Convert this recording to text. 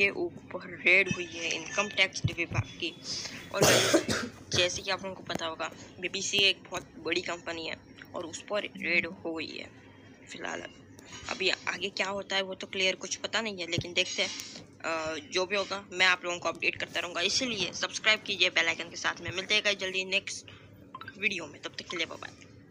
के ऊपर रेड हुई है इनकम टैक्स विभाग की। और जैसे कि आप लोगों को पता होगा बीबीसी एक बहुत बड़ी कंपनी है और उस पर रेड हो गई है फ़िलहाल। अभी आगे क्या होता है वो तो क्लियर कुछ पता नहीं है, लेकिन देखते हैं। जो भी होगा, मैं आप लोगों को अपडेट करता रहूँगा। इसीलिए सब्सक्राइब कीजिए बेल आइकन के साथ में। मिलते हैं जल्दी नेक्स्ट वीडियो में। तब तक के लिए बाय